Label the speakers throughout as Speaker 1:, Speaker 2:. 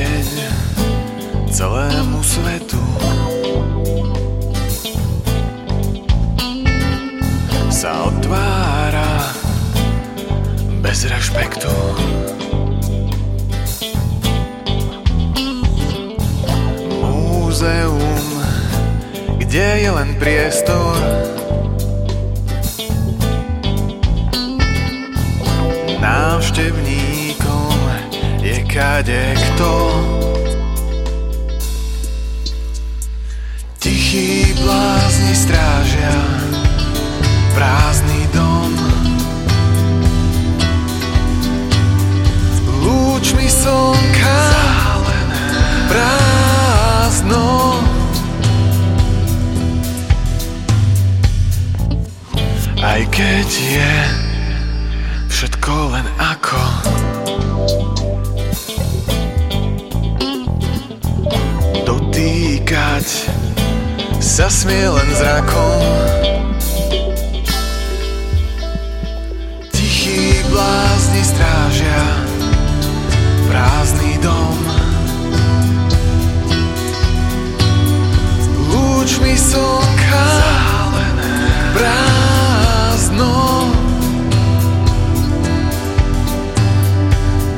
Speaker 1: deň celému svetu. Sa otvára bez rešpektu. Múzeum, kde je len priestor, kade kto. Tichý blázni strážia prázdny dom. Lúčmi slnka prázdno. Aj keď je všetko len ako sa smie len zrakom Tichý blázni strážia prázdny dom. Lúčmi slnka prázdno.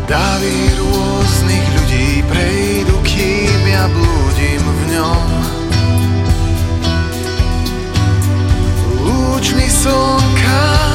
Speaker 1: Davy rôznych ľudí prejdú, kým ja blúdim v ňom noční slnka